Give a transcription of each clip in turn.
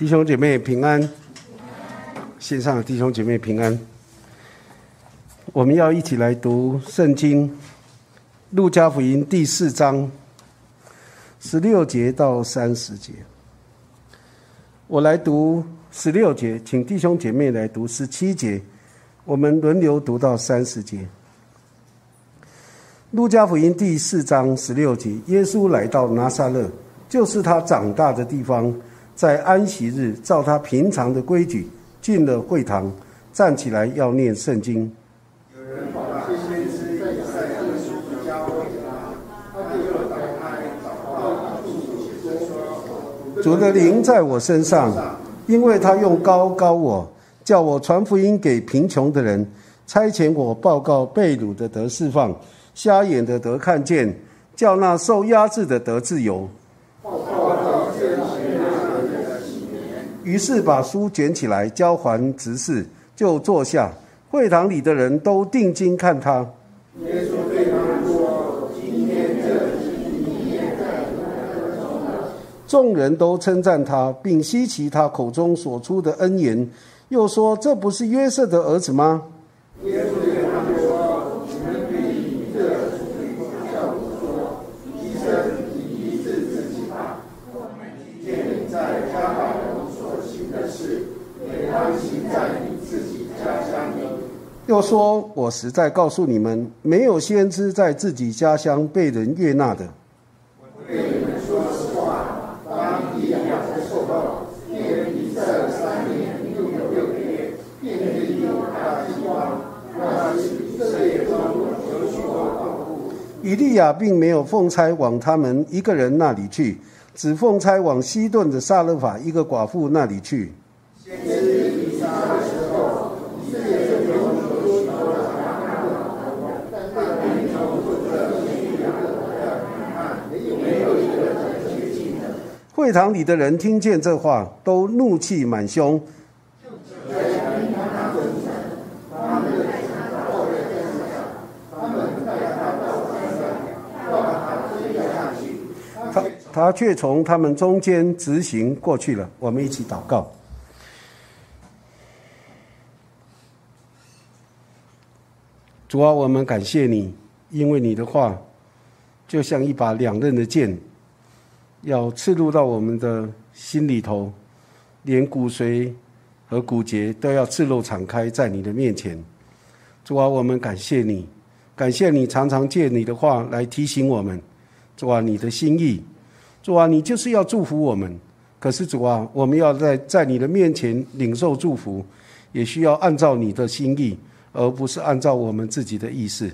弟兄姐妹平安，线上的弟兄姐妹平安。我们要一起来读圣经《路加福音》第四章十六节到三十节。我来读十六节，请弟兄姐妹来读十七节。我们轮流读到三十节。《路加福音》第四章十六节：耶稣来到拿撒勒。就是他长大的地方，在安息日，照他平常的规矩，进了会堂，站起来要念圣经。有人把先知在赛亚书交给他，他就打开找到主主的灵在我身上，因为他用高高我，叫我传福音给贫穷的人，差遣我报告被掳的得释放，瞎眼的得看见，叫那受压制的得自由。于是把书卷起来，交还执事，就坐下。会堂里的人都定睛看他。：“众人都称赞他，并稀奇他口中所出的恩言，又说：“这不是约瑟的儿子吗”对他们说：“你们可以这叫我说，医生，你医治自己吧。我们听见你在加百农所行的事，也当行在你自己家乡里。”又说：“我实在告诉你们，没有先知在自己家乡被人悦纳的。”我对你们说实话，当以利亚在受报，便以色列三年又有六个月，遍地有大饥荒，那是以色列中有许多保护。以利亚并没有奉差往他们一个人那里去，只奉差往西顿的撒勒法一个寡妇那里去。会堂里的人听见这话，都怒气满胸。他他却从他们中间直行过去了。我们一起祷告。主啊，我们感谢你，因为你的话就像一把两刃的剑，要刺入到我们的心里头，连骨髓和骨节都要赤露敞开在你的面前。主啊，我们感谢你，感谢你常常借你的话来提醒我们。主啊，你的心意，主啊，你就是要祝福我们。可是主啊，我们要在在你的面前领受祝福，也需要按照你的心意，而不是按照我们自己的意思。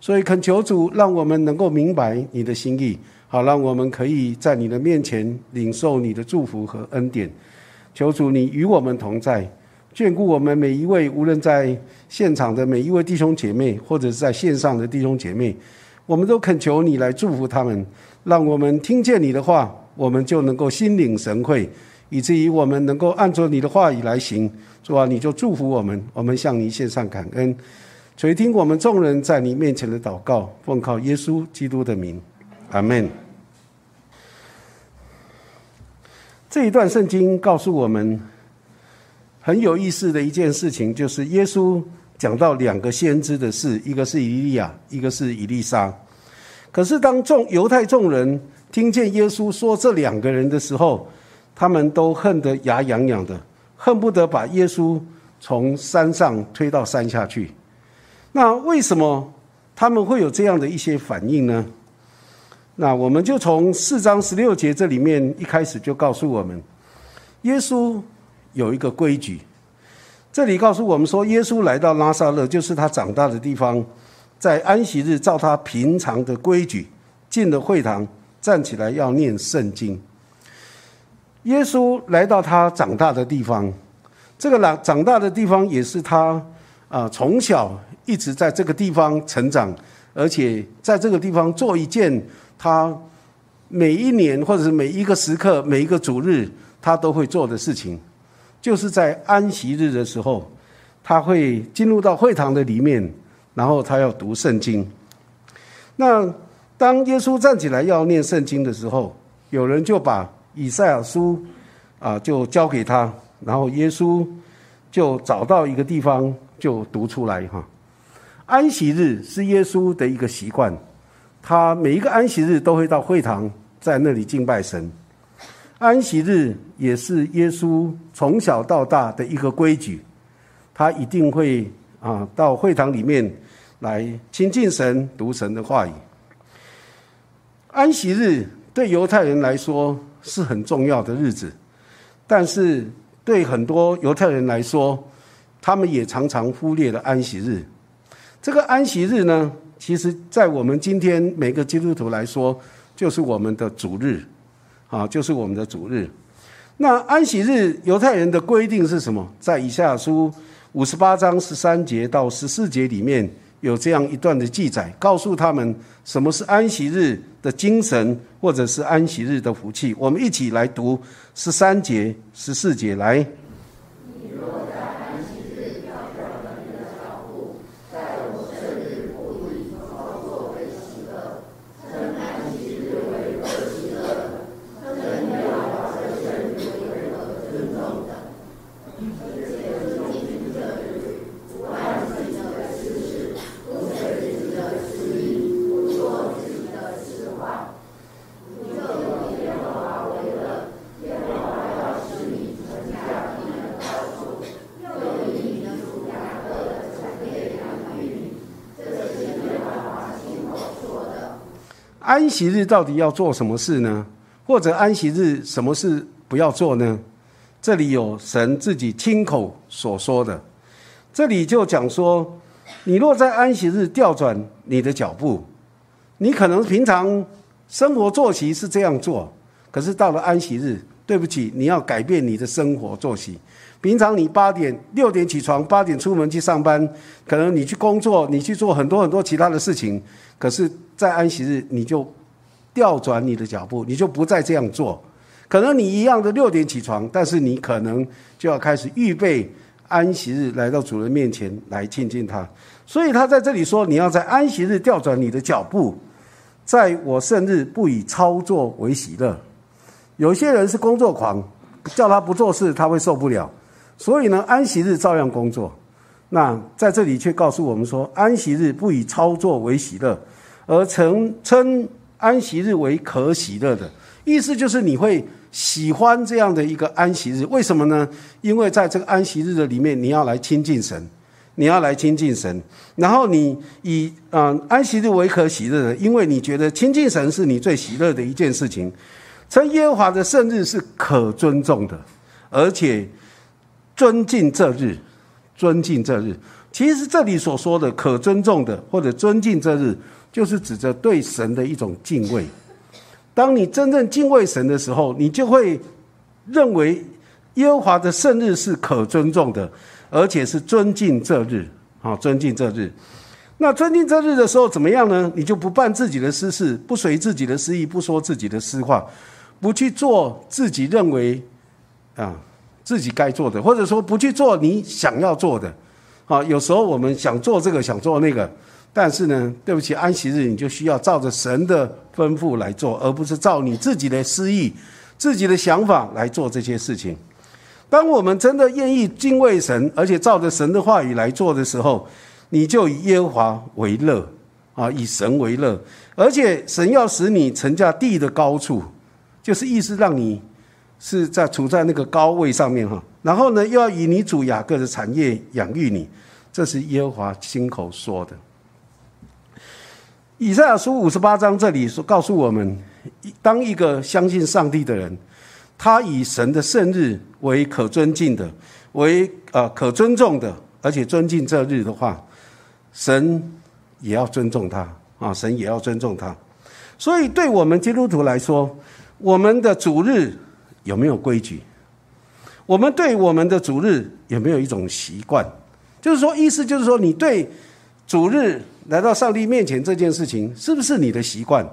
所以恳求主，让我们能够明白你的心意，好让我们可以在你的面前领受你的祝福和恩典。求主你与我们同在，眷顾我们每一位，无论在现场的每一位弟兄姐妹，或者是在线上的弟兄姐妹。我们都恳求你来祝福他们，让我们听见你的话，我们就能够心领神会，以至于我们能够按照你的话语来行。主啊，你就祝福我们，我们向你献上感恩，垂听我们众人在你面前的祷告，奉靠耶稣基督的名，阿门。这一段圣经告诉我们很有意思的一件事情，就是耶稣。讲到两个先知的事，一个是以利亚，一个是以利沙。可是当众犹太众人听见耶稣说这两个人的时候，他们都恨得牙痒痒的，恨不得把耶稣从山上推到山下去。那为什么他们会有这样的一些反应呢？那我们就从四章十六节这里面一开始就告诉我们，耶稣有一个规矩。这里告诉我们说，耶稣来到拉萨勒，就是他长大的地方，在安息日照他平常的规矩进了会堂，站起来要念圣经。耶稣来到他长大的地方，这个长长大的地方也是他啊从小一直在这个地方成长，而且在这个地方做一件他每一年或者是每一个时刻、每一个主日他都会做的事情。就是在安息日的时候，他会进入到会堂的里面，然后他要读圣经。那当耶稣站起来要念圣经的时候，有人就把以赛亚书啊，就交给他，然后耶稣就找到一个地方就读出来哈。安息日是耶稣的一个习惯，他每一个安息日都会到会堂，在那里敬拜神。安息日也是耶稣从小到大的一个规矩，他一定会啊到会堂里面来亲近神、读神的话语。安息日对犹太人来说是很重要的日子。但是对很多犹太人来说，他们也常常忽略了安息日。这个安息日呢，其实在我们今天每个基督徒来说，就是我们的主日，啊，就是我们的主日。那安息日犹太人的规定是什么？在以下书五十八章十三节到十四节里面。有这样一段的记载，告诉他们什么是安息日的精神，或者是安息日的福气。我们一起来读十三节、十四节来。安息日到底要做什么事呢？或者安息日什么事不要做呢？这里有神自己亲口所说的。这里就讲说，你若在安息日调转你的脚步，你可能平常生活作息是这样做，可是到了安息日，对不起，你要改变你的生活作息。平常你八点六点起床，八点出门去上班，可能你去工作，你去做很多很多其他的事情。可是，在安息日，你就调转你的脚步，你就不再这样做。可能你一样的六点起床，但是你可能就要开始预备安息日来到主人面前来亲近他。所以他在这里说，你要在安息日调转你的脚步，在我生日不以操作为喜乐。有些人是工作狂，叫他不做事，他会受不了。所以呢，安息日照样工作。那在这里却告诉我们说，安息日不以操作为喜乐，而称称安息日为可喜乐的。意思就是你会喜欢这样的一个安息日。为什么呢？因为在这个安息日的里面，你要来亲近神，你要来亲近神。然后你以啊安息日为可喜乐的，因为你觉得亲近神是你最喜乐的一件事情。称耶和华的圣日是可尊重的，而且。尊敬这日，尊敬这日。其实这里所说的可尊重的，或者尊敬这日，就是指着对神的一种敬畏。当你真正敬畏神的时候，你就会认为耶和华的圣日是可尊重的，而且是尊敬这日。好，尊敬这日。那尊敬这日的时候怎么样呢？你就不办自己的私事，不随自己的私意，不说自己的私话，不去做自己认为啊。自己该做的，或者说不去做你想要做的，啊，有时候我们想做这个，想做那个，但是呢，对不起，安息日你就需要照着神的吩咐来做，而不是照你自己的私意、自己的想法来做这些事情。当我们真的愿意敬畏神，而且照着神的话语来做的时候，你就以耶和华为乐，啊，以神为乐，而且神要使你乘驾地的高处，就是意思让你。是在处在那个高位上面哈，然后呢，又要以你主雅各的产业养育你，这是耶和华亲口说的。以赛亚书五十八章这里说，告诉我们，当一个相信上帝的人，他以神的圣日为可尊敬的，为呃可尊重的，而且尊敬这日的话，神也要尊重他啊，神也要尊重他。所以，对我们基督徒来说，我们的主日。有没有规矩？我们对我们的主日有没有一种习惯？就是说，意思就是说，你对主日来到上帝面前这件事情，是不是你的习惯？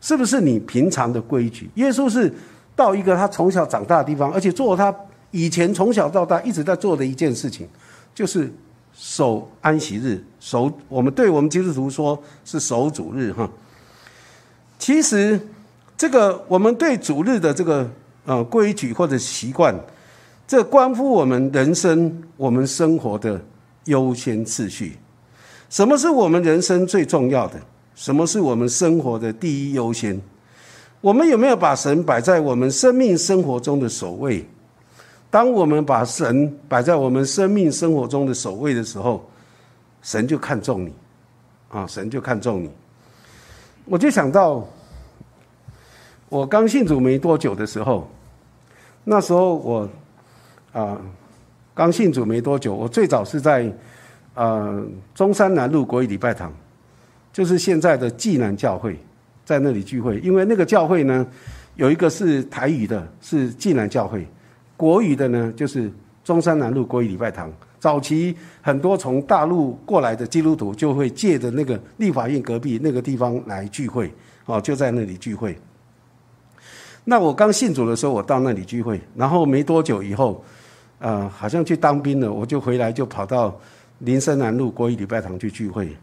是不是你平常的规矩？耶稣是到一个他从小长大的地方，而且做他以前从小到大一直在做的一件事情，就是守安息日。守我们对我们基督徒说是守主日哈。其实这个我们对主日的这个。呃规矩或者习惯，这关乎我们人生、我们生活的优先次序。什么是我们人生最重要的？什么是我们生活的第一优先？我们有没有把神摆在我们生命生活中的首位？当我们把神摆在我们生命生活中的首位的时候，神就看重你，啊，神就看重你。我就想到，我刚信主没多久的时候，那时候我啊刚信主没多久，我最早是在呃中山南路国语礼拜堂，就是现在的济南教会。在那里聚会，因为那个教会呢，有一个是台语的，是济南教会；国语的呢，就是中山南路国语礼拜堂。早期很多从大陆过来的基督徒就会借着那个立法院隔壁那个地方来聚会，哦，就在那里聚会。那我刚信主的时候，我到那里聚会，然后没多久以后，呃，好像去当兵了，我就回来就跑到林森南路国语礼拜堂去聚会。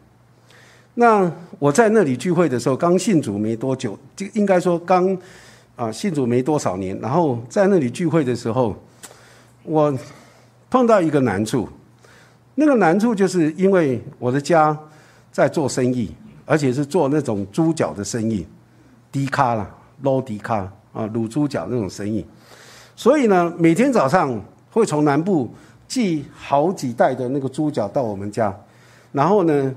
那我在那里聚会的时候，刚信主没多久，就应该说刚啊信主没多少年。然后在那里聚会的时候，我碰到一个难处，那个难处就是因为我的家在做生意，而且是做那种猪脚的生意，低咖啦，捞低咖啊，卤猪脚那种生意。所以呢，每天早上会从南部寄好几袋的那个猪脚到我们家，然后呢。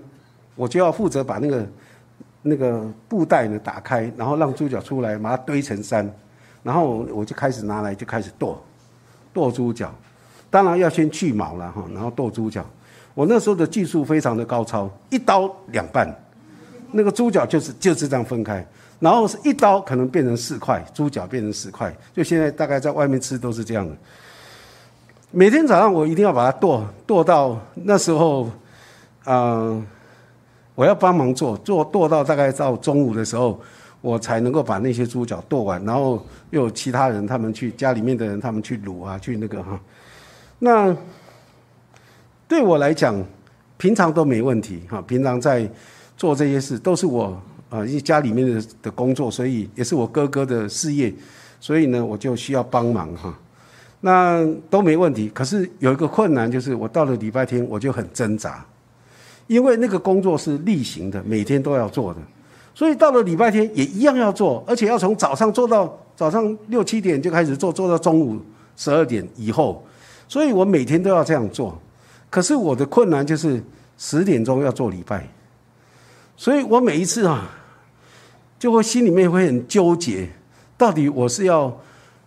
我就要负责把那个那个布袋呢打开，然后让猪脚出来，把它堆成山，然后我就开始拿来就开始剁剁猪脚，当然要先去毛了哈，然后剁猪脚。我那时候的技术非常的高超，一刀两半，那个猪脚就是就是这样分开，然后是一刀可能变成四块，猪脚变成四块，就现在大概在外面吃都是这样的。每天早上我一定要把它剁剁到那时候，嗯。我要帮忙做，做剁到大概到中午的时候，我才能够把那些猪脚剁完，然后又有其他人他们去家里面的人他们去卤啊，去那个哈。那对我来讲，平常都没问题哈，平常在做这些事都是我啊，因为家里面的的工作，所以也是我哥哥的事业，所以呢，我就需要帮忙哈。那都没问题，可是有一个困难，就是我到了礼拜天我就很挣扎。因为那个工作是例行的，每天都要做的，所以到了礼拜天也一样要做，而且要从早上做到早上六七点就开始做，做到中午十二点以后，所以我每天都要这样做。可是我的困难就是十点钟要做礼拜，所以我每一次啊，就会心里面会很纠结，到底我是要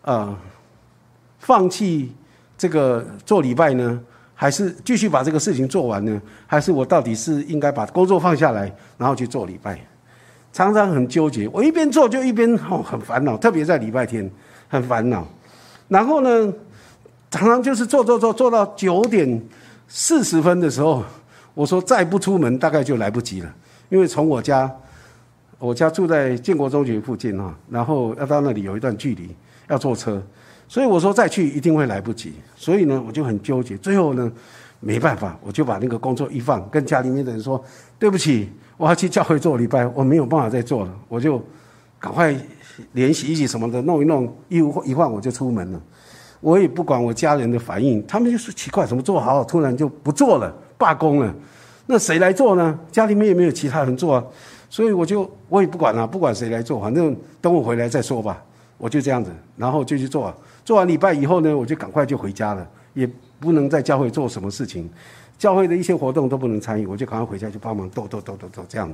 啊放弃这个做礼拜呢？还是继续把这个事情做完呢？还是我到底是应该把工作放下来，然后去做礼拜？常常很纠结。我一边做就一边哦很烦恼，特别在礼拜天很烦恼。然后呢，常常就是做做做做到九点四十分的时候，我说再不出门大概就来不及了，因为从我家，我家住在建国中学附近哈，然后要到那里有一段距离，要坐车。所以我说再去一定会来不及，所以呢我就很纠结。最后呢没办法，我就把那个工作一放，跟家里面的人说：“对不起，我要去教会做礼拜，我没有办法再做了。”我就赶快连洗一洗什么的，弄一弄衣服一换，我就出门了。我也不管我家人的反应，他们就说奇怪，怎么做好突然就不做了，罢工了？那谁来做呢？家里面也没有其他人做啊，所以我就我也不管了，不管谁来做，反正等我回来再说吧。我就这样子，然后就去做。做完礼拜以后呢，我就赶快就回家了，也不能在教会做什么事情，教会的一些活动都不能参与，我就赶快回家去帮忙斗斗斗斗斗这样。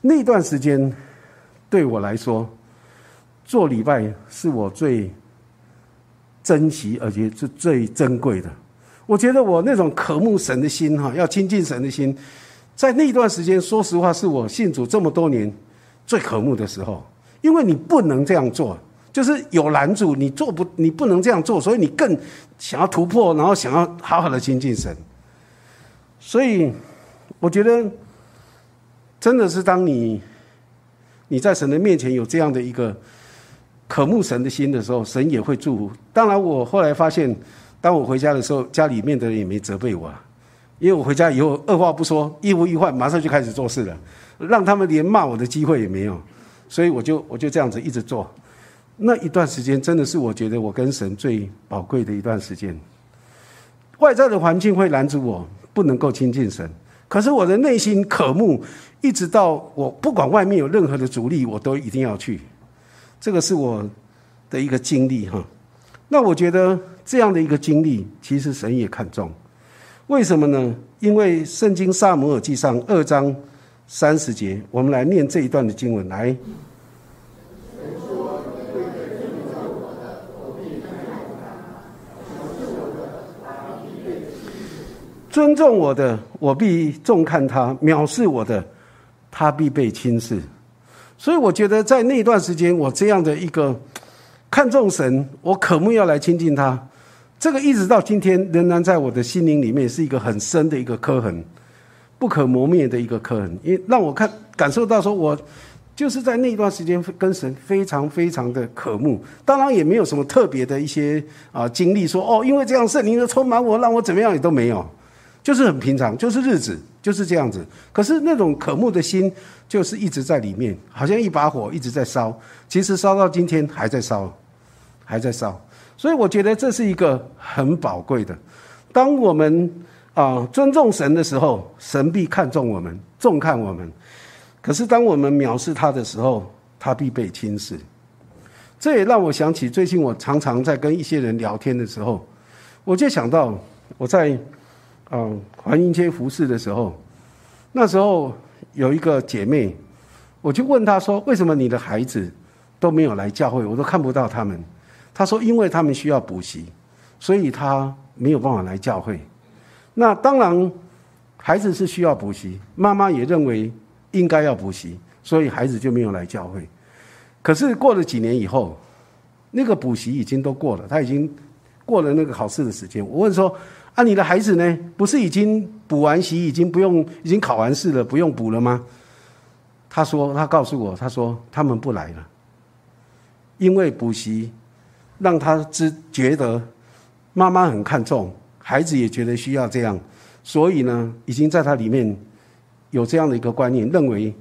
那段时间对我来说，做礼拜是我最珍惜而且是最珍贵的。我觉得我那种渴慕神的心哈，要亲近神的心，在那段时间，说实话是我信主这么多年最渴慕的时候，因为你不能这样做。就是有拦阻，你做不，你不能这样做，所以你更想要突破，然后想要好好的亲近神。所以，我觉得真的是当你你在神的面前有这样的一个渴慕神的心的时候，神也会祝福。当然，我后来发现，当我回家的时候，家里面的人也没责备我，因为我回家以后二话不说，衣服一换，马上就开始做事了，让他们连骂我的机会也没有。所以，我就我就这样子一直做。那一段时间真的是我觉得我跟神最宝贵的一段时间。外在的环境会拦阻我不能够亲近神，可是我的内心渴慕，一直到我不管外面有任何的阻力，我都一定要去。这个是我的一个经历哈。那我觉得这样的一个经历，其实神也看重。为什么呢？因为圣经萨摩尔记上二章三十节，我们来念这一段的经文来。尊重我的，我必重看他；藐视我的，他必被轻视。所以，我觉得在那段时间，我这样的一个看重神，我渴慕要来亲近他。这个一直到今天，仍然在我的心灵里面是一个很深的一个刻痕，不可磨灭的一个刻痕。因让我看感受到，说我就是在那段时间跟神非常非常的渴慕。当然，也没有什么特别的一些啊经历，说哦，因为这样圣灵的充满我，让我怎么样也都没有，就是很平常，就是日子就是这样子。可是那种渴慕的心，就是一直在里面，好像一把火一直在烧。其实烧到今天还在烧，还在烧。所以我觉得这是一个很宝贵的。当我们啊尊重神的时候，神必看重我们，重看我们；可是当我们藐视他的时候，他必被轻视。这也让我想起最近我常常在跟一些人聊天的时候，我就想到我在嗯环音街服侍的时候，那时候有一个姐妹，我就问她说：“为什么你的孩子都没有来教会？我都看不到他们。”她说：“因为他们需要补习，所以她没有办法来教会。那当然，孩子是需要补习，妈妈也认为应该要补习，所以孩子就没有来教会。可是过了几年以后，那个补习已经都过了，他已经过了那个考试的时间。我问说：‘啊，你的孩子呢？不是已经补完习，已经不用，已经考完试了，不用补了吗？’他说：‘他告诉我，他说他们不来了，因为补习。’”让他只觉得妈妈很看重，孩子也觉得需要这样，所以呢，已经在他里面有这样的一个观念，认为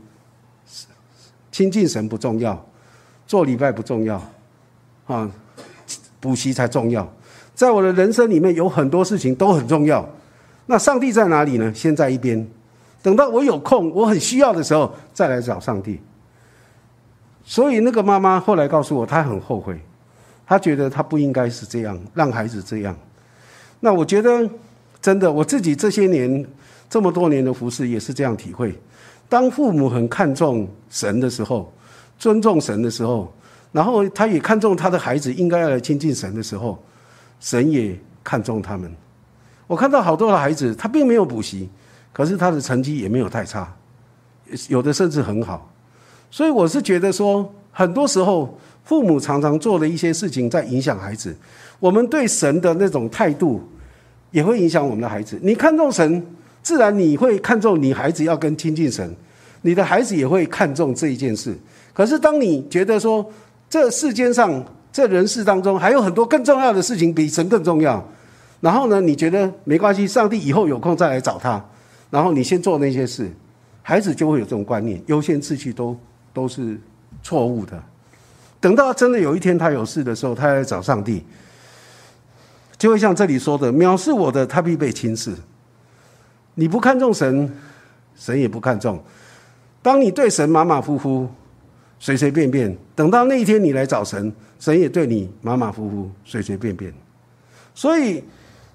亲近神不重要，做礼拜不重要，啊，补习才重要。在我的人生里面有很多事情都很重要，那上帝在哪里呢？先在一边，等到我有空，我很需要的时候再来找上帝。所以那个妈妈后来告诉我，她很后悔。她觉得她不应该是这样，让孩子这样。那我觉得，真的，我自己这些年这么多年的服侍也是这样体会。当父母很看重神的时候，尊重神的时候，然后他也看重他的孩子应该要来亲近神的时候，神也看重他们。我看到好多的孩子，他并没有补习，可是他的成绩也没有太差，有的甚至很好。所以我是觉得说，很多时候。父母常常做的一些事情在影响孩子，我们对神的那种态度也会影响我们的孩子。你看重神，自然你会看重你孩子要跟亲近神，你的孩子也会看重这一件事。可是当你觉得说这世间上这人世当中还有很多更重要的事情比神更重要，然后呢，你觉得没关系，上帝以后有空再来找他，然后你先做那些事，孩子就会有这种观念，优先次序都都是错误的。等到真的有一天他有事的时候，他来找上帝，就会像这里说的：“藐视我的，他必被轻视。”你不看重神，神也不看重。当你对神马马虎虎、随随便便，等到那一天你来找神，神也对你马马虎虎、随随便便。所以，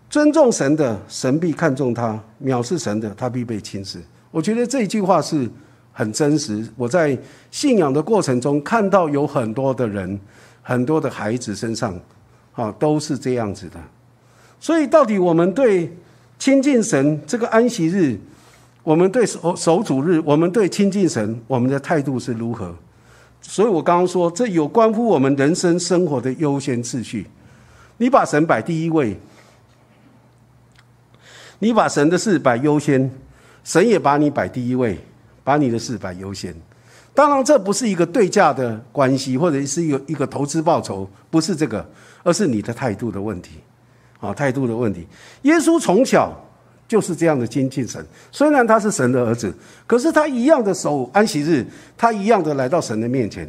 尊重神的，神必看重他；藐视神的，他必被轻视。我觉得这一句话是。很真实，我在信仰的过程中看到有很多的人，很多的孩子身上，啊，都是这样子的。所以，到底我们对亲近神这个安息日，我们对守守主日，我们对亲近神，我们的态度是如何？所以我刚刚说，这有关乎我们人生生活的优先次序。你把神摆第一位，你把神的事摆优先，神也把你摆第一位。把你的事摆优先，当然这不是一个对价的关系，或者是一个一个投资报酬，不是这个，而是你的态度的问题，啊，态度的问题。耶稣从小就是这样的精进神，虽然他是神的儿子，可是他一样的守安息日，他一样的来到神的面前。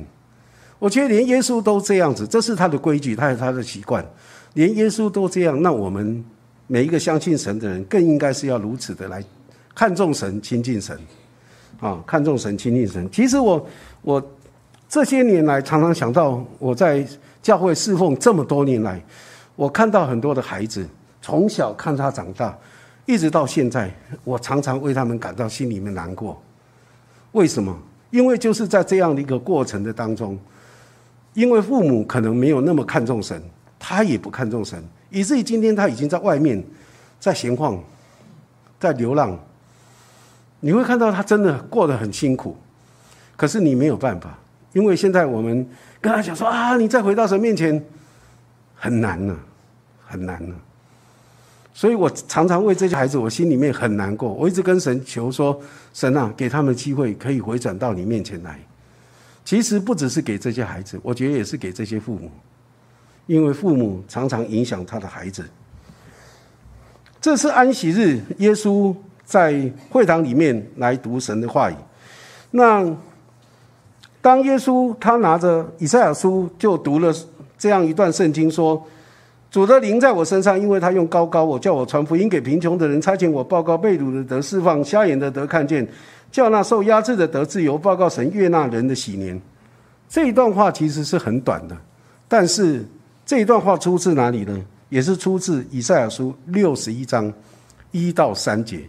我觉得连耶稣都这样子，这是他的规矩，他有他的习惯。连耶稣都这样，那我们每一个相信神的人，更应该是要如此的来看重神、亲近神啊！看重神、亲近神。其实我我这些年来常常想到，我在教会侍奉这么多年来，我看到很多的孩子从小看他长大，一直到现在，我常常为他们感到心里面难过。为什么？因为就是在这样的一个过程的当中。因为父母可能没有那么看重神，他也不看重神，以至于今天他已经在外面，在闲晃，在流浪。你会看到他真的过得很辛苦，可是你没有办法，因为现在我们跟他讲说啊，你再回到神面前，很难呢，很难呢。所以我常常为这些孩子，我心里面很难过。我一直跟神求说，神啊，给他们机会，可以回转到你面前来。其实不只是给这些孩子，我觉得也是给这些父母，因为父母常常影响他的孩子。这是安息日，耶稣在会堂里面来读神的话语。那当耶稣他拿着以赛亚书就读了这样一段圣经，说：“主的灵在我身上，因为他用高高我叫我传福音给贫穷的人，差遣我报告被掳的得释放，瞎眼的得看见。”叫那受压制的得自由，报告神悦纳人的喜年。这一段话其实是很短的，但是这一段话出自哪里呢？也是出自以赛亚书六十一章一到三节。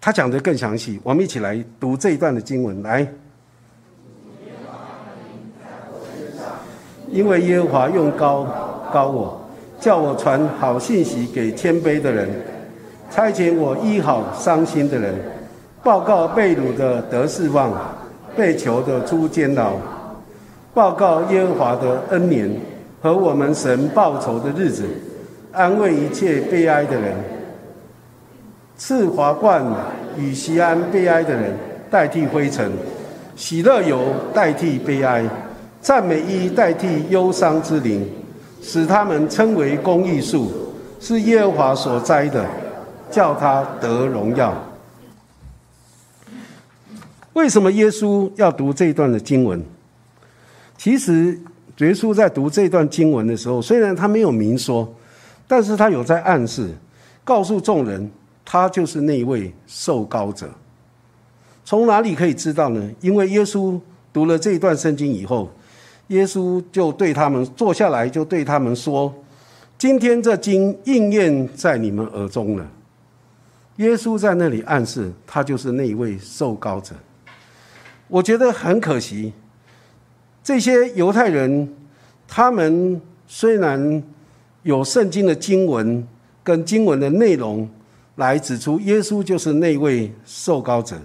他讲的更详细，我们一起来读这一段的经文。来，因为耶和华用高高我，叫我传好信息给谦卑的人，差遣我医好伤心的人。报告被掳的得释放，被囚的出监牢。报告耶和华的恩年和我们神报仇的日子，安慰一切悲哀的人。赐华冠与西安悲哀的人代替灰尘，喜乐油代替悲哀，赞美衣代替忧伤之灵，使他们称为公义树，是耶和华所栽的，叫他得荣耀。为什么耶稣要读这一段的经文？其实耶稣在读这段经文的时候，虽然他没有明说，但是他有在暗示，告诉众人，他就是那一位受膏者。从哪里可以知道呢？因为耶稣读了这一段圣经以后，耶稣就对他们坐下来，就对他们说：“今天这经应验在你们耳中了。”耶稣在那里暗示，他就是那一位受膏者。我觉得很可惜，这些犹太人，他们虽然有圣经的经文跟经文的内容来指出耶稣就是那位受膏者，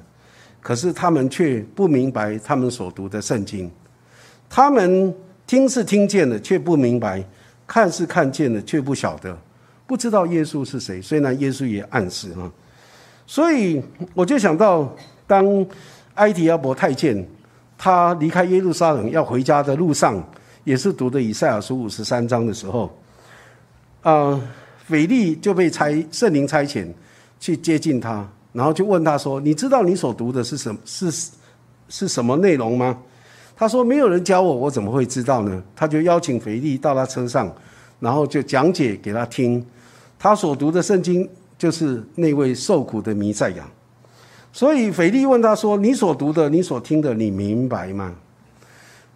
可是他们却不明白他们所读的圣经。他们听是听见了，却不明白；看是看见了，却不晓得，不知道耶稣是谁。虽然耶稣也暗示啊，所以我就想到当。埃提阿伯太监，他离开耶路撒冷要回家的路上，也是读的以赛亚书五十三章的时候，啊，腓力就被差圣灵差遣去接近他，然后就问他说：“你知道你所读的是什是是什么内容吗？”他说：“没有人教我，我怎么会知道呢？”他就邀请腓力到他车上，然后就讲解给他听，他所读的圣经就是那位受苦的弥赛亚。所以腓力问他说：“你所读的，你所听的，你明白吗？”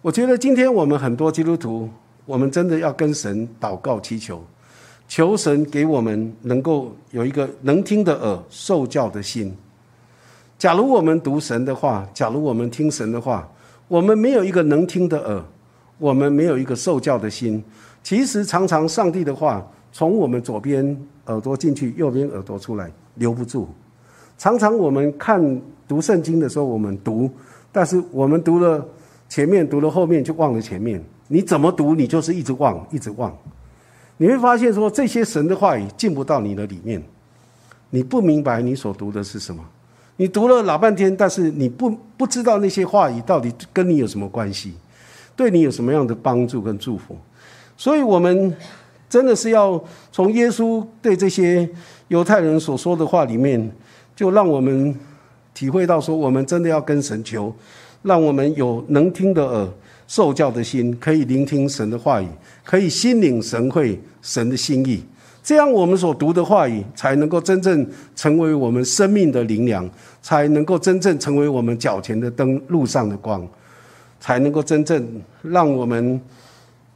我觉得今天我们很多基督徒，我们真的要跟神祷告祈求，求神给我们能够有一个能听的耳、受教的心。假如我们读神的话，假如我们听神的话，我们没有一个能听的耳，我们没有一个受教的心，其实常常上帝的话从我们左边耳朵进去，右边耳朵出来，留不住。常常我们看读圣经的时候，我们读，但是我们读了前面，读了后面就忘了前面。你怎么读，你就是一直忘，一直忘。你会发现说，这些神的话语进不到你的里面，你不明白你所读的是什么。你读了老半天，但是你不不知道那些话语到底跟你有什么关系，对你有什么样的帮助跟祝福。所以，我们真的是要从耶稣对这些犹太人所说的话里面。就让我们体会到，说我们真的要跟神求，让我们有能听的耳、受教的心，可以聆听神的话语，可以心领神会神的心意。这样，我们所读的话语才能够真正成为我们生命的灵粮，才能够真正成为我们脚前的灯，路上的光，才能够真正让我们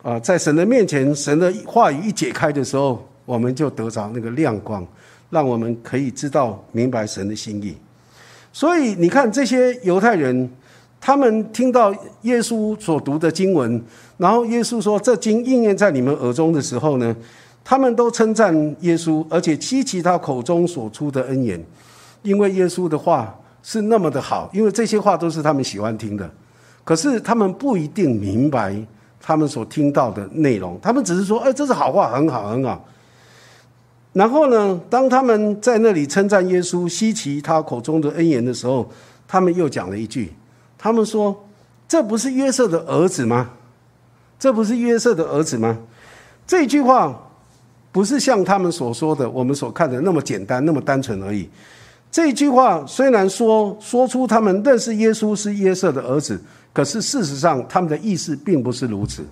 啊，在神的面前，神的话语一解开的时候，我们就得着那个亮光，让我们可以知道明白神的心意。所以，你看这些犹太人，他们听到耶稣所读的经文，然后耶稣说这经应验在你们耳中的时候呢？他们都称赞耶稣，而且激起他口中所出的恩言，因为耶稣的话是那么的好，因为这些话都是他们喜欢听的。可是他们不一定明白他们所听到的内容，他们只是说：“哎，这是好话，很好，很好。”然后呢，当他们在那里称赞耶稣、稀奇他口中的恩言的时候，他们又讲了一句：“他们说，这不是约瑟的儿子吗？这不是约瑟的儿子吗？”这句话。不是像他们所说的，我们所看的那么简单、那么单纯而已。这句话虽然说说出他们认识耶稣是约瑟的儿子，可是事实上他们的意思并不是如此，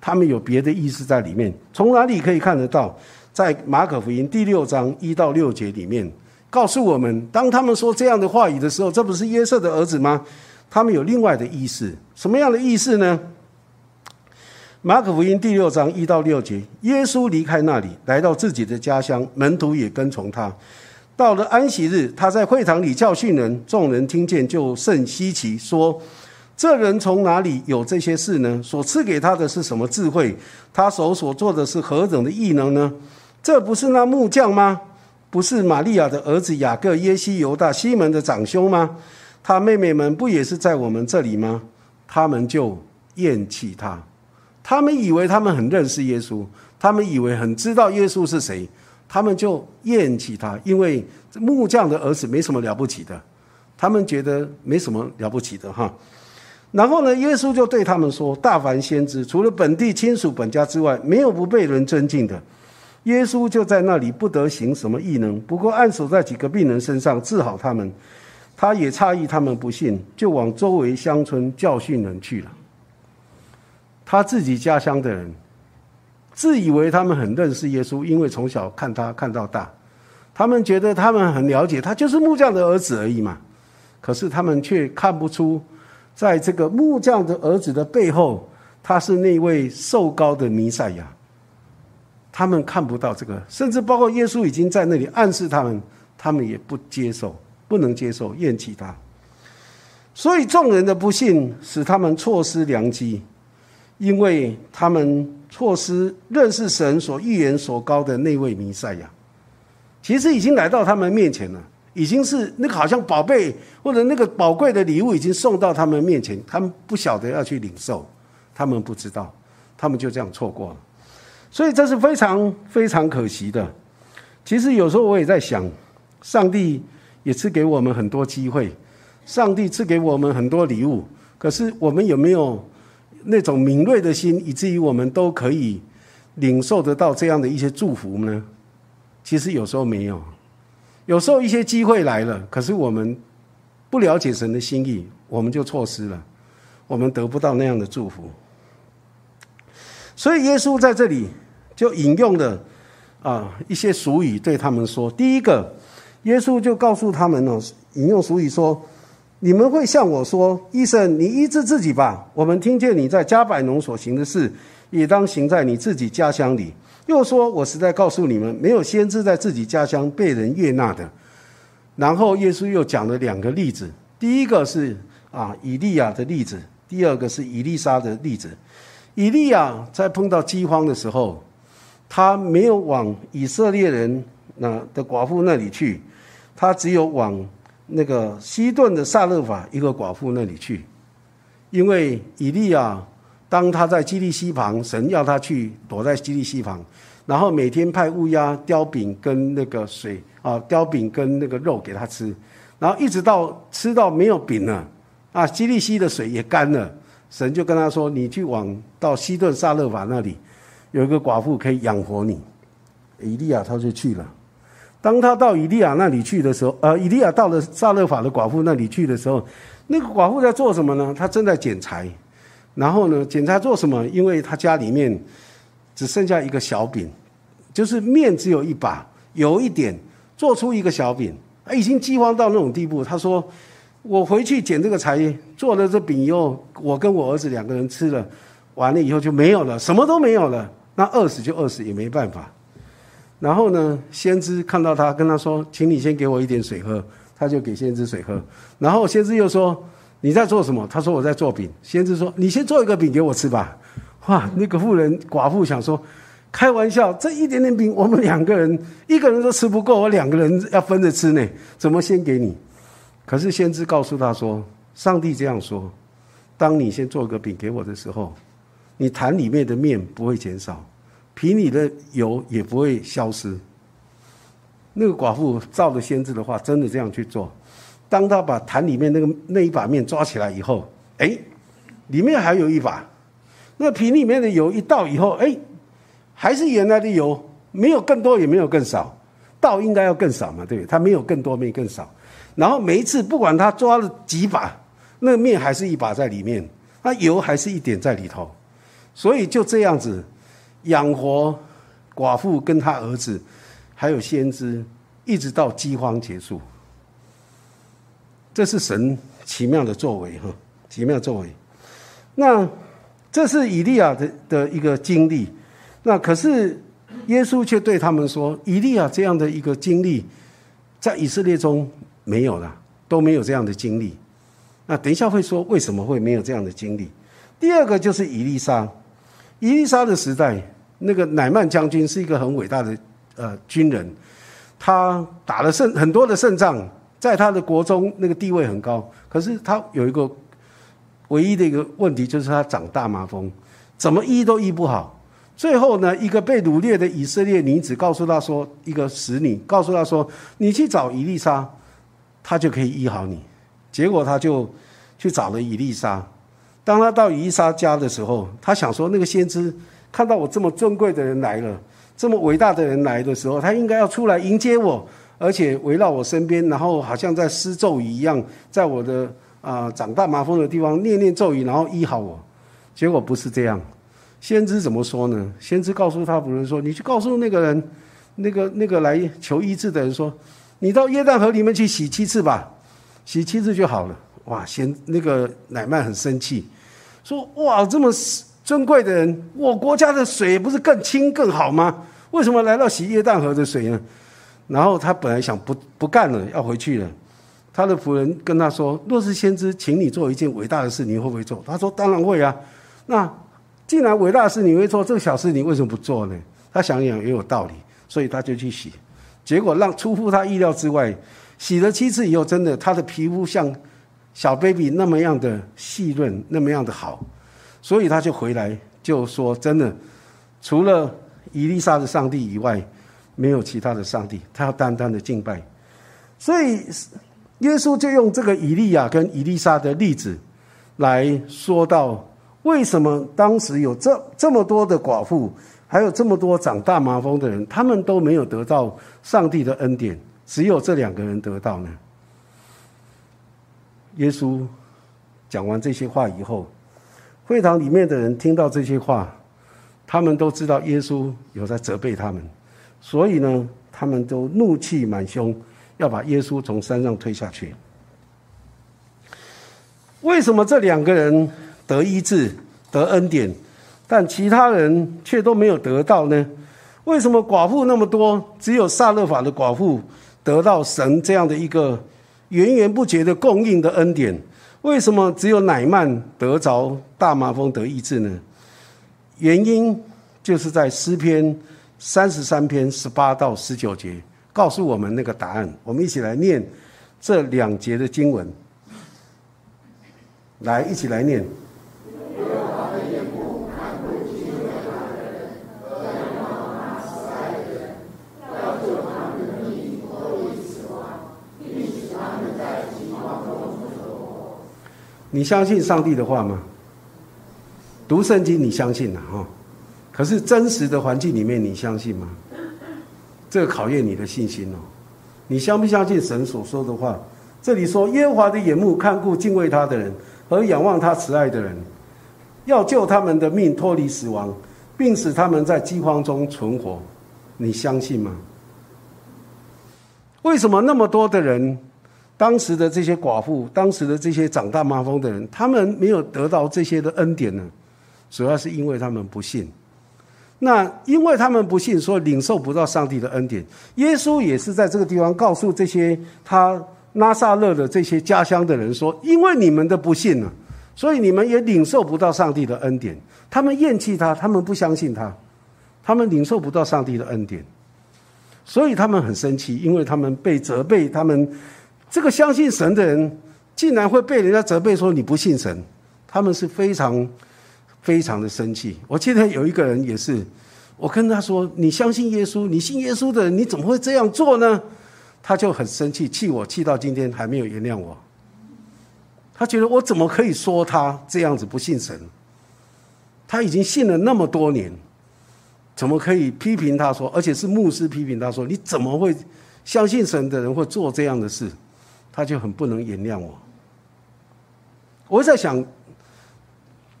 他们有别的意思在里面。从哪里可以看得到？在马可福音第六章一到六节里面，告诉我们，当他们说这样的话语的时候，这不是约瑟的儿子吗？他们有另外的意思，什么样的意思呢？马可福音第六章一到六节，耶稣离开那里，来到自己的家乡，门徒也跟从他。到了安息日，他在会堂里教训人，众人听见就甚稀奇，说：“这人从哪里有这些事呢？所赐给他的是什么智慧？他手所做的是何等的异能呢？这不是那木匠吗？不是玛利亚的儿子雅各、耶西、犹大、西门的长兄吗？他妹妹们不也是在我们这里吗？他们就厌弃他。”他们以为他们很认识耶稣，他们以为很知道耶稣是谁，他们就厌弃他，因为木匠的儿子没什么了不起的，他们觉得没什么了不起的哈。然后呢，耶稣就对他们说：“大凡先知，除了本地亲属本家之外，没有不被人尊敬的。”耶稣就在那里不得行什么异能，不过按手在几个病人身上治好他们。他也诧异他们不信，就往周围乡村教训人去了。他自己家乡的人，自以为他们很认识耶稣，因为从小看他看到大，他们觉得他们很了解他，就是木匠的儿子而已嘛。可是他们却看不出，在这个木匠的儿子的背后，他是那位瘦高的弥赛亚。他们看不到这个，甚至包括耶稣已经在那里暗示他们，他们也不接受，不能接受，厌弃他。所以众人的不信，使他们错失良机。因为他们错失认识神所预言所高的那位弥赛亚，其实已经来到他们面前了，已经是那个好像宝贝或者那个宝贵的礼物已经送到他们面前，他们不晓得要去领受，他们不知道，他们就这样错过了，所以这是非常非常可惜的。其实有时候我也在想，上帝也赐给我们很多机会，上帝赐给我们很多礼物，可是我们有没有？那种敏锐的心，以至于我们都可以领受得到这样的一些祝福呢？其实有时候没有，有时候一些机会来了，可是我们不了解神的心意，我们就错失了，我们得不到那样的祝福。所以耶稣在这里就引用了啊一些俗语对他们说：第一个，耶稣就告诉他们哦，引用俗语说。你们会向我说：“医生，你医治自己吧。”我们听见你在加百农所行的事，也当行在你自己家乡里。又说：“我实在告诉你们，没有先知在自己家乡被人悦纳的。”然后耶稣又讲了两个例子，第一个是啊以利亚的例子，第二个是以利沙的例子。以利亚在碰到饥荒的时候，他没有往以色列人那的寡妇那里去，他只有往。那个西顿的萨勒法一个寡妇那里去，因为以利亚当他在基利西旁，神要他去躲在基利西旁，然后每天派乌鸦叼饼跟那个水啊，叼饼跟那个肉给他吃，然后一直到吃到没有饼了，啊，基利西的水也干了，神就跟他说：“你去往到西顿萨勒法那里，有一个寡妇可以养活你。”以利亚他就去了。当他到以利亚那里去的时候，呃，以利亚到了萨勒法的寡妇那里去的时候，那个寡妇在做什么呢？她正在捡柴，然后呢，检查做什么？因为她家里面只剩下一个小饼，就是面只有一把，有一点做出一个小饼，已经饥荒到那种地步。他说：“我回去捡这个柴，做了这饼以后，我跟我儿子两个人吃了，完了以后就没有了，什么都没有了。那饿死就饿死，也没办法。”然后呢，先知看到他，跟他说：“请你先给我一点水喝。”他就给先知水喝。然后先知又说：“你在做什么？”他说：“我在做饼。”先知说：“你先做一个饼给我吃吧。”哇，那个妇人寡妇想说：“开玩笑，这一点点饼，我们两个人一个人都吃不够，我两个人要分着吃呢，怎么先给你？”可是先知告诉他说：“上帝这样说，当你先做个饼给我的时候，你坛里面的面不会减少。”瓶里的油也不会消失。那个寡妇照着先知的话，真的这样去做。当他把坛里面那个那一把面抓起来以后，哎，里面还有一把。那瓶里面的油一倒以后，哎，还是原来的油，没有更多，也没有更少。倒应该要更少嘛，对不对？它没有更多，没更少。然后每一次不管他抓了几把，那个面还是一把在里面，那油还是一点在里头。所以就这样子。养活寡妇跟他儿子，还有先知，一直到饥荒结束。这是神奇妙的作为哈，奇妙作为。那这是以利亚的的一个经历。那可是耶稣却对他们说：“以利亚这样的一个经历，在以色列中没有了，都没有这样的经历。”那等一下会说为什么会没有这样的经历。第二个就是以利沙，以利沙的时代。那个乃曼将军是一个很伟大的呃军人，他打了胜很多的胜仗，在他的国中那个地位很高。可是他有一个唯一的一个问题，就是他长大麻风，怎么医都医不好。最后呢，一个被掳掠的以色列女子告诉他说：“一个使女告诉他说，你去找伊丽莎，他就可以医好你。”结果他就去找了伊丽莎。当他到伊丽莎家的时候，他想说那个先知。看到我这么尊贵的人来了，这么伟大的人来的时候，他应该要出来迎接我，而且围绕我身边，然后好像在施咒语一样，在我的啊长大麻风的地方念念咒语，然后医好我。结果不是这样，先知怎么说呢？先知告诉他仆人说：“你去告诉那个人，那个那个来求医治的人说，你到约旦河里面去洗七次吧，洗七次就好了。”哇，先那个乃曼很生气，说：“哇，这么。”尊贵的人，我国家的水不是更清更好吗？为什么来到洗约旦河的水呢？然后他本来想不不干了，要回去了。他的仆人跟他说：“若是先知请你做一件伟大的事，你会不会做？”他说：“当然会啊。”那既然伟大的事你会做，这个小事你为什么不做呢？他想想也有道理，所以他就去洗。结果让出乎他意料之外，洗了七次以后，真的他的皮肤像小 baby 那么样的细润，那么样的好。所以他就回来就说：“真的，除了伊丽莎的上帝以外，没有其他的上帝。他要单单的敬拜。”所以耶稣就用这个以利亚跟伊丽莎的例子来说到，为什么当时有这这么多的寡妇，还有这么多长大麻风的人，他们都没有得到上帝的恩典，只有这两个人得到呢？耶稣讲完这些话以后。会堂里面的人听到这些话，他们都知道耶稣有在责备他们，所以呢，他们都怒气满胸，要把耶稣从山上推下去。为什么这两个人得医治、得恩典，但其他人却都没有得到呢？为什么寡妇那么多，只有萨勒法的寡妇得到神这样的一个源源不绝的供应的恩典？为什么只有乃曼得着大麻风得医治呢？原因就是在诗篇三十三篇十八到十九节告诉我们那个答案。我们一起来念这两节的经文，来一起来念。你相信上帝的话吗？读圣经你相信了哈，可是真实的环境里面你相信吗？这个考验你的信心哦。你相不相信神所说的话？这里说耶和华的眼目看顾敬畏他的人和仰望他慈爱的人，要救他们的命脱离死亡，并使他们在饥荒中存活。你相信吗？为什么那么多的人，当时的这些寡妇，当时的这些长大麻风的人，他们没有得到这些的恩典呢？主要是因为他们不信。那因为他们不信，所以领受不到上帝的恩典。耶稣也是在这个地方告诉这些他拉萨勒的这些家乡的人说：“因为你们的不信呢，所以你们也领受不到上帝的恩典。他们厌弃他，他们不相信他，他们领受不到上帝的恩典，所以他们很生气，因为他们被责备。他们这个相信神的人，竟然会被人家责备说你不信神，他们是非常。”非常的生气。我记得有一个人也是，我跟他说：“你相信耶稣，你信耶稣的人，你怎么会这样做呢？”他就很生气，气我，气到今天还没有原谅我。他觉得我怎么可以说他这样子不信神？他已经信了那么多年，怎么可以批评他说？而且是牧师批评他说：“你怎么会相信神的人会做这样的事？”他就很不能原谅我。我在想。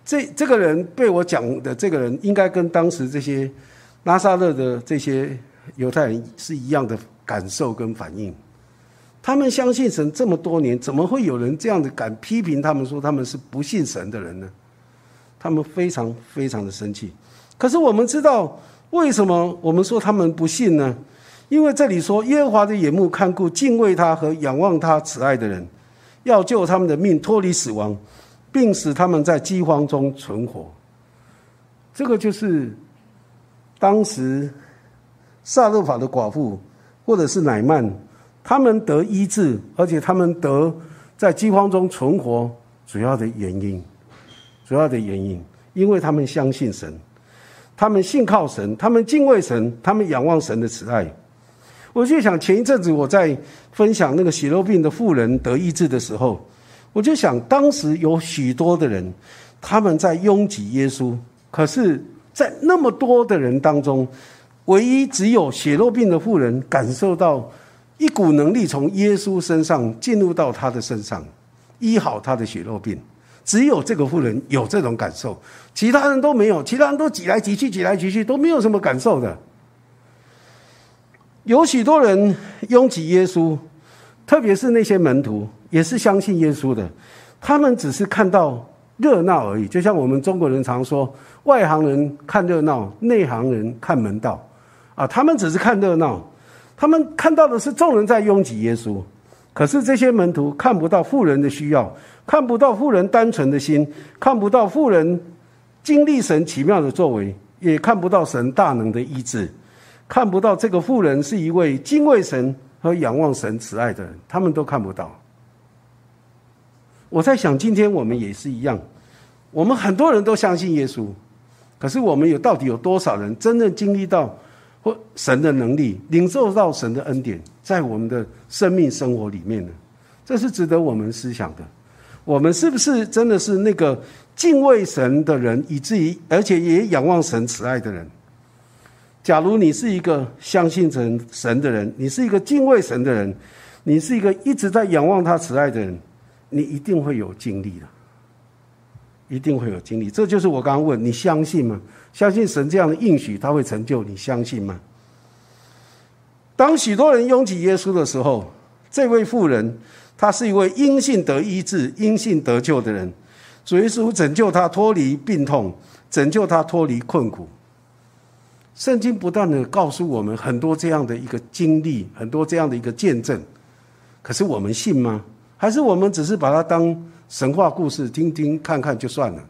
这这个人被我讲的这个人，应该跟当时这些拉萨勒的这些犹太人是一样的感受跟反应。他们相信神这么多年，怎么会有人这样的敢批评他们说他们是不信神的人呢？他们非常非常的生气。可是我们知道为什么我们说他们不信呢？因为这里说耶和华的眼目看顾敬畏他和仰望他慈爱的人，要救他们的命脱离死亡。并使他们在饥荒中存活。这个就是当时萨勒法的寡妇，或者是乃曼，他们得医治，而且他们得在饥荒中存活，主要的原因，主要的原因，因为他们相信神，他们信靠神，他们敬畏神，他们仰望神的慈爱。我就想，前一阵子我在分享那个血肉病的妇人得医治的时候。我就想，当时有许多的人，他们在拥挤耶稣，可是，在那么多的人当中，唯一只有血肉病的妇人感受到一股能力从耶稣身上进入到他的身上，医好他的血肉病。只有这个妇人有这种感受，其他人都没有，其他人都挤来挤去，挤来挤去都没有什么感受的。有许多人拥挤耶稣，特别是那些门徒。也是相信耶稣的，他们只是看到热闹而已。就像我们中国人常说，外行人看热闹，内行人看门道。啊，他们只是看热闹，他们看到的是众人在拥挤耶稣，可是这些门徒看不到富人的需要，看不到富人单纯的心，看不到富人经历神奇妙的作为，也看不到神大能的医治，看不到这个富人是一位敬畏神和仰望神慈爱的人，他们都看不到。我在想，今天我们也是一样，我们很多人都相信耶稣，可是我们有到底有多少人真正经历到或神的能力，领受到神的恩典，在我们的生命生活里面呢？这是值得我们思想的。我们是不是真的是那个敬畏神的人，以至于而且也仰望神慈爱的人？假如你是一个相信神神的人，你是一个敬畏神的人，你是一个一直在仰望他慈爱的人。你一定会有经历的，一定会有经历。这就是我刚刚问你相信吗？相信神这样的应许，他会成就？你相信吗？当许多人拥挤耶稣的时候，这位妇人，她是一位因信得医治、因信得救的人。主耶稣拯救他脱离病痛，拯救他脱离困苦。圣经不断的告诉我们很多这样的一个经历，很多这样的一个见证。可是我们信吗？还是我们只是把它当神话故事听听看看就算了。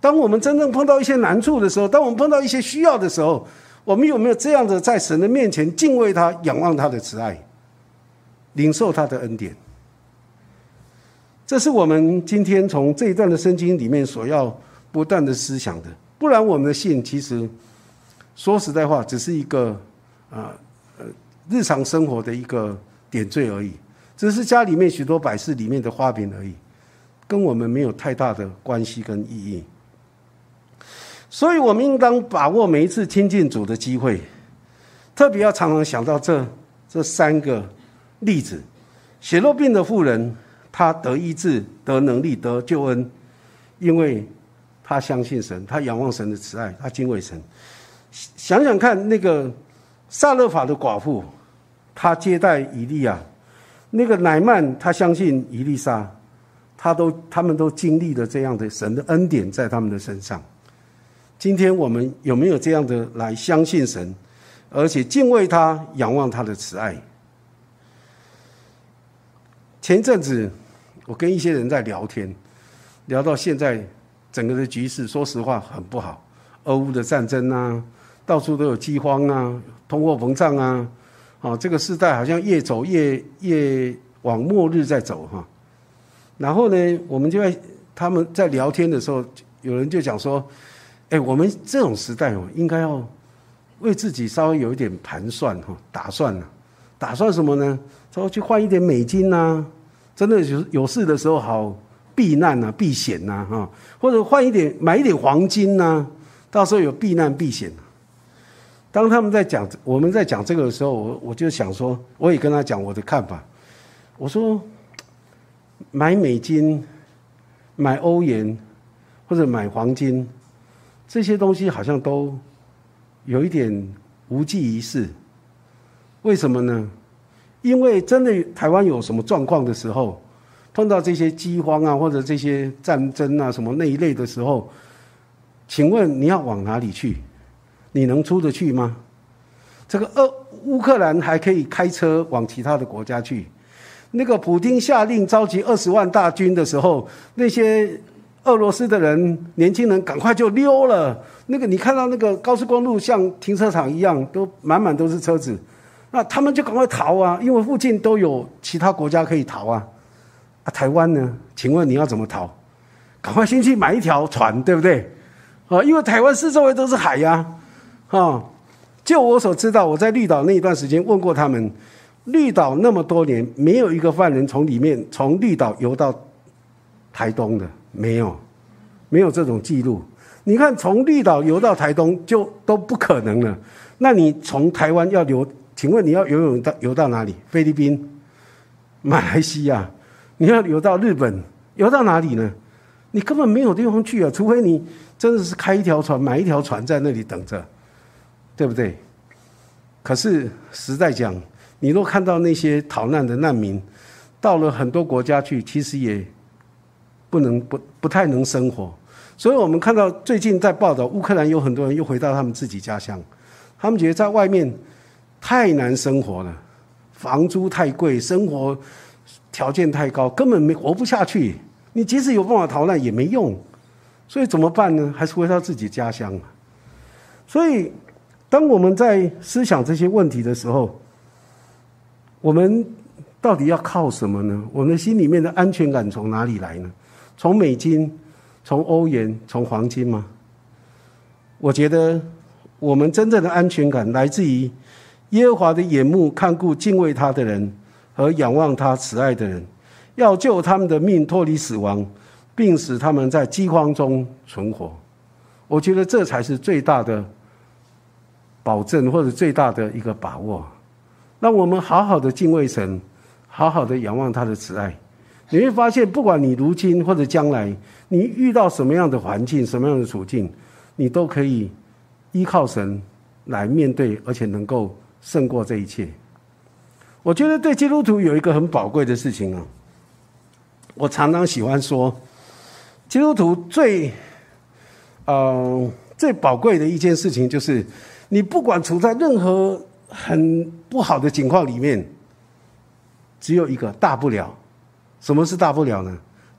当我们真正碰到一些难处的时候，当我们碰到一些需要的时候，我们有没有这样的在神的面前敬畏他、仰望他的慈爱，领受他的恩典？这是我们今天从这一段的圣经里面所要不断的思想的。不然，我们的信其实说实在话，只是一个啊呃日常生活的一个点缀而已。只是家里面许多摆饰里面的花瓶而已，跟我们没有太大的关系跟意义。所以，我们应当把握每一次亲近主的机会，特别要常常想到这这三个例子：血肉病的妇人，她得医治、得能力、得救恩，因为她相信神，她仰望神的慈爱，她敬畏神。想想看，那个萨勒法的寡妇，她接待以利亚；那个乃曼，他相信以利沙，他都他们都经历了这样的神的恩典在他们的身上。今天我们有没有这样的来相信神，而且敬畏他、仰望他的慈爱？前阵子，我跟一些人在聊天，聊到现在整个的局势，说实话很不好。俄乌的战争啊，到处都有饥荒啊，通货膨胀啊，啊，这个时代好像越走越越往末日在走哈。然后呢，我们就在他们在聊天的时候，有人就讲说：“哎，我们这种时代哦，应该要为自己稍微有一点盘算哈，打算呢，打算什么呢？说去换一点美金呐，真的有有事的时候好避难呐、避险呐哈，或者换一点买一点黄金呐。”到时候有避难避险。当他们在讲我们在讲这个的时候，我我就想说，我也跟他讲我的看法。我说，买美金、买欧元或者买黄金，这些东西好像都有一点无济于事。为什么呢？因为真的台湾有什么状况的时候，碰到这些饥荒啊，或者这些战争啊什么那一类的时候。请问你要往哪里去？你能出得去吗？这个俄乌克兰还可以开车往其他的国家去。那个普京下令召集二十万大军的时候，那些俄罗斯的人年轻人赶快就溜了。那个你看到那个高速公路像停车场一样，都满满都是车子。那他们就赶快逃啊，因为附近都有其他国家可以逃啊。啊，台湾呢？请问你要怎么逃？赶快先去买一条船，对不对？啊，因为台湾四周围都是海呀，啊就我所知道，我在绿岛那一段时间问过他们，绿岛那么多年没有一个犯人从里面从绿岛游到台东的，没有，没有这种记录。你看，从绿岛游到台东就都不可能了。那你从台湾要游，请问你要游泳到游到哪里？菲律宾、马来西亚，你要游到日本，游到哪里呢？你根本没有地方去啊，除非你。真的是开一条船，买一条船在那里等着，对不对？可是实在讲，你若看到那些逃难的难民，到了很多国家去，其实也不能不不太能生活。所以我们看到最近在报道，乌克兰有很多人又回到他们自己家乡，他们觉得在外面太难生活了，房租太贵，生活条件太高，根本没活不下去。你即使有办法逃难也没用。所以怎么办呢？还是回到自己家乡。所以，当我们在思想这些问题的时候，我们到底要靠什么呢？我们心里面的安全感从哪里来呢？从美金、从欧元、从黄金吗？我觉得，我们真正的安全感来自于耶和华的眼目看顾敬畏他的人和仰望他慈爱的人，要救他们的命脱离死亡。并使他们在饥荒中存活，我觉得这才是最大的保证，或者最大的一个把握。让我们好好的敬畏神，好好的仰望他的慈爱。你会发现，不管你如今或者将来，你遇到什么样的环境、什么样的处境，你都可以依靠神来面对，而且能够胜过这一切。我觉得对基督徒有一个很宝贵的事情啊，我常常喜欢说。基督徒最，呃，最宝贵的一件事情就是，你不管处在任何很不好的情况里面，只有一个大不了。什么是大不了呢？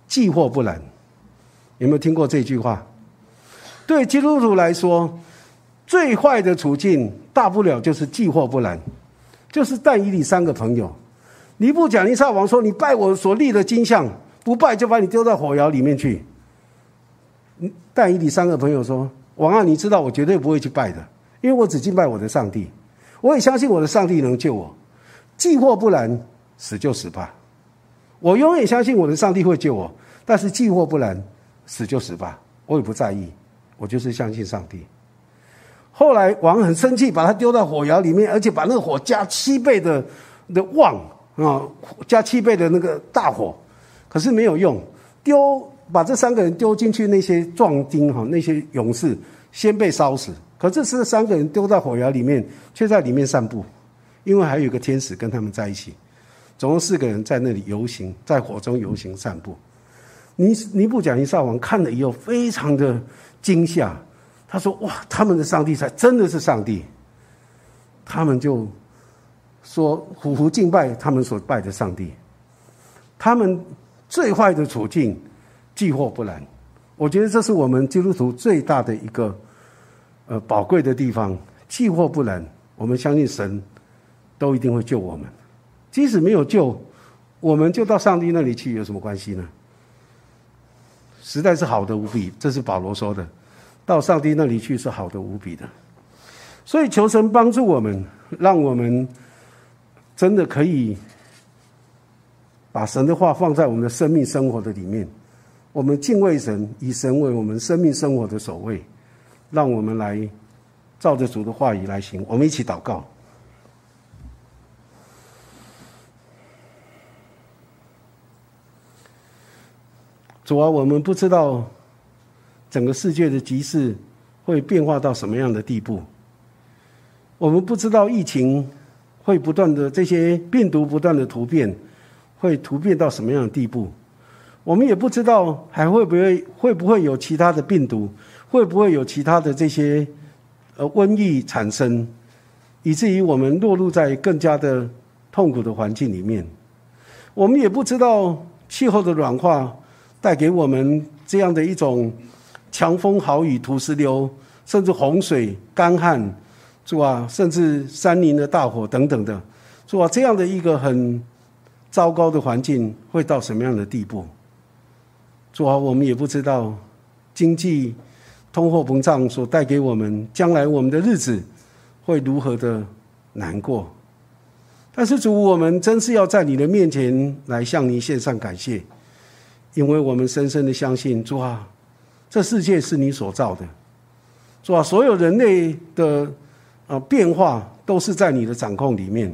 既祸不难。有没有听过这句话？对基督徒来说，最坏的处境大不了就是既祸不难，就是但以理三个朋友，尼布甲尼撒王说：“你拜我所立的金像，不拜就把你丢到火窑里面去。”但以理三个朋友说：“王啊，你知道我绝对不会去拜的，因为我只敬拜我的上帝，我也相信我的上帝能救我。既祸不难，死就死吧。我永远相信我的上帝会救我，但是既祸不难，死就死吧，我也不在意，我就是相信上帝。”后来王很生气，把他丢到火窑里面，而且把那个火加七倍的的旺啊，加七倍的那个大火，可是没有用，丢。把这三个人丢进去，那些壮丁哈，那些勇士先被烧死。可这是三个人丢到火窑里面，却在里面散步，因为还有一个天使跟他们在一起。总共四个人在那里游行，在火中游行散步。尼尼布甲尼撒王看了以后，非常的惊吓。他说：“哇，他们的上帝才真的是上帝。”他们就说：“虎虎敬拜他们所拜的上帝。”他们最坏的处境，既祸不然。我觉得这是我们基督徒最大的一个。呃，宝贵的地方，既祸不能。我们相信神，都一定会救我们。即使没有救，我们就到上帝那里去，有什么关系呢？实在是好的无比。这是保罗说的，到上帝那里去是好的无比的。所以求神帮助我们，让我们真的可以把神的话放在我们的生命生活的里面。我们敬畏神，以神为我们生命生活的首位。让我们来照着主的话语来行，我们一起祷告。主啊，我们不知道整个世界的局势会变化到什么样的地步，我们不知道疫情会不断的这些病毒不断的突变，会突变到什么样的地步，我们也不知道还会不会会不会有其他的病毒。会不会有其他的这些呃瘟疫产生，以至于我们落入在更加的痛苦的环境里面？我们也不知道气候的软化带给我们这样的一种强风豪雨、土石流，甚至洪水、干旱，是吧？甚至山林的大火等等的，是吧？这样的一个很糟糕的环境会到什么样的地步？主啊，我们也不知道经济。通货膨胀所带给我们将来我们的日子会如何的难过？但是主，我们真是要在你的面前来向你献上感谢，因为我们深深的相信主啊，这世界是你所造的，主啊，所有人类的啊变化都是在你的掌控里面，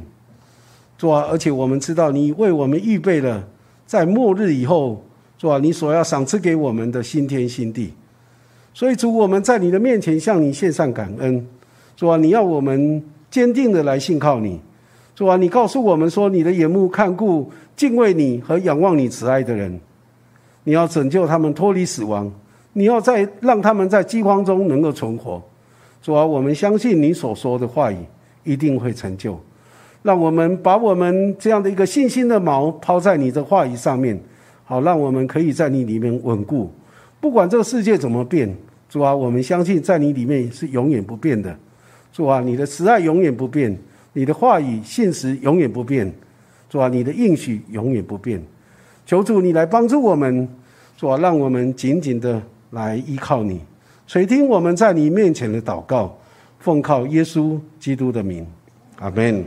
主啊，而且我们知道你为我们预备了在末日以后，主啊，你所要赏赐给我们的新天新地。所以主，我们在你的面前向你献上感恩，主啊，你要我们坚定的来信靠你，主啊，你告诉我们说，你的眼目看顾敬畏你和仰望你慈爱的人，你要拯救他们脱离死亡，你要在让他们在饥荒中能够存活，主啊，我们相信你所说的话语一定会成就，让我们把我们这样的一个信心的锚抛在你的话语上面，好，让我们可以在你里面稳固，不管这个世界怎么变。主啊，我们相信在你里面是永远不变的。主啊，你的慈爱永远不变，你的话语现实永远不变。主啊，你的应许永远不变。求主你来帮助我们，主啊，让我们紧紧的来依靠你，垂听我们在你面前的祷告，奉靠耶稣基督的名，阿门。